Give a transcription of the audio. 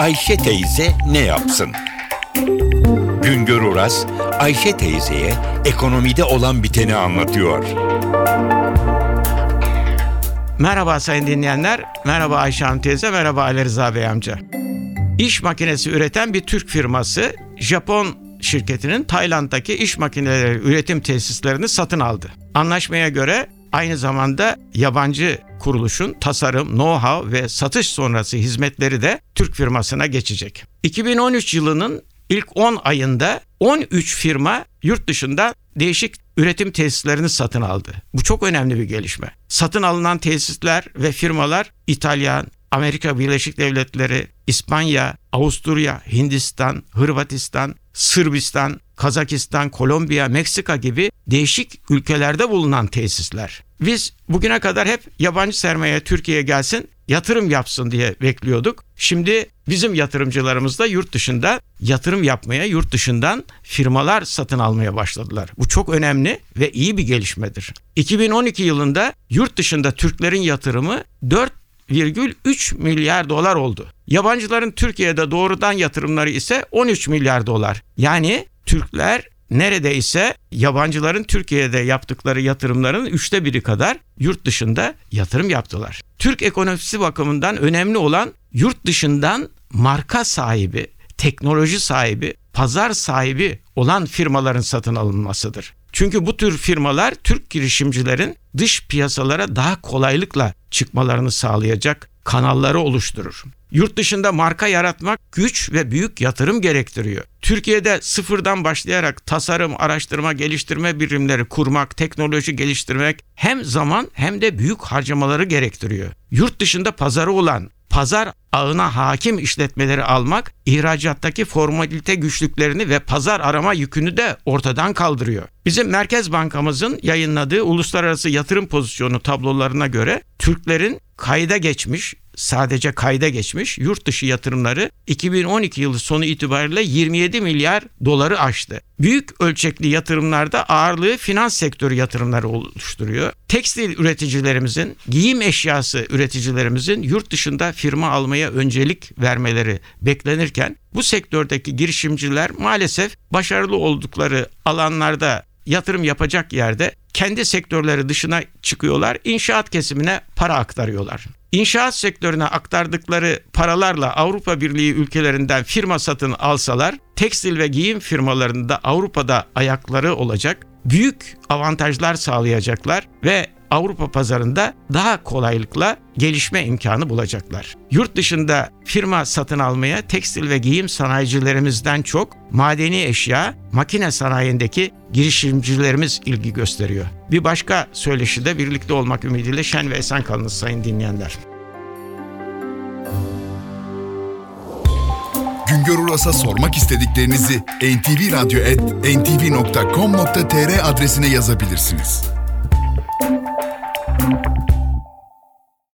Ayşe teyze ne yapsın? Güngör Oras, Ayşe teyzeye ekonomide olan biteni anlatıyor. Merhaba sayın dinleyenler, merhaba Ayşe Hanım teyze, merhaba Ali Rıza Bey amca. İş makinesi üreten bir Türk firması Japon şirketinin Tayland'daki iş makineleri üretim tesislerini satın aldı. Anlaşmaya göre aynı zamanda yabancı kuruluşun tasarım, know-how ve satış sonrası hizmetleri de Türk firmasına geçecek. 2013 yılının ilk 10 ayında 13 firma yurt dışında değişik üretim tesislerini satın aldı. Bu çok önemli bir gelişme. Satın alınan tesisler ve firmalar İtalyan, Amerika Birleşik Devletleri, İspanya, Avusturya, Hindistan, Hırvatistan, Sırbistan, Kazakistan, Kolombiya, Meksika gibi değişik ülkelerde bulunan tesisler. Biz bugüne kadar hep yabancı sermaye Türkiye'ye gelsin, yatırım yapsın diye bekliyorduk. Şimdi bizim yatırımcılarımız da yurt dışında yatırım yapmaya, yurt dışından firmalar satın almaya başladılar. Bu çok önemli ve iyi bir gelişmedir. 2012 yılında yurt dışında Türklerin yatırımı 4 1,3 milyar dolar oldu. Yabancıların Türkiye'de doğrudan yatırımları ise 13 milyar dolar. Yani Türkler neredeyse yabancıların Türkiye'de yaptıkları yatırımların üçte biri kadar yurt dışında yatırım yaptılar. Türk ekonomisi bakımından önemli olan yurt dışından marka sahibi, teknoloji sahibi, pazar sahibi olan firmaların satın alınmasıdır. Çünkü bu tür firmalar Türk girişimcilerin dış piyasalara daha kolaylıkla çıkmalarını sağlayacak kanalları oluşturur. Yurt dışında marka yaratmak güç ve büyük yatırım gerektiriyor. Türkiye'de sıfırdan başlayarak tasarım, araştırma, geliştirme birimleri kurmak, teknoloji geliştirmek hem zaman hem de büyük harcamaları gerektiriyor. Yurt dışında pazarı olan pazar ağına hakim işletmeleri almak ihracattaki formalite güçlüklerini ve pazar arama yükünü de ortadan kaldırıyor. Bizim Merkez Bankamızın yayınladığı uluslararası yatırım pozisyonu tablolarına göre Türklerin kayda geçmiş sadece kayda geçmiş yurt dışı yatırımları 2012 yılı sonu itibariyle 27 milyar doları aştı. Büyük ölçekli yatırımlarda ağırlığı finans sektörü yatırımları oluşturuyor. Tekstil üreticilerimizin, giyim eşyası üreticilerimizin yurt dışında firma almaya öncelik vermeleri beklenirken bu sektördeki girişimciler maalesef başarılı oldukları alanlarda yatırım yapacak yerde kendi sektörleri dışına çıkıyorlar. İnşaat kesimine para aktarıyorlar. İnşaat sektörüne aktardıkları paralarla Avrupa Birliği ülkelerinden firma satın alsalar tekstil ve giyim firmalarında Avrupa'da ayakları olacak. Büyük avantajlar sağlayacaklar ve Avrupa pazarında daha kolaylıkla gelişme imkanı bulacaklar. Yurt dışında firma satın almaya tekstil ve giyim sanayicilerimizden çok madeni eşya, makine sanayindeki girişimcilerimiz ilgi gösteriyor. Bir başka söyleşide birlikte olmak ümidiyle şen ve esen kalınız sayın dinleyenler. Güngör Uras'a sormak istediklerinizi ntvradio.com.tr adresine yazabilirsiniz.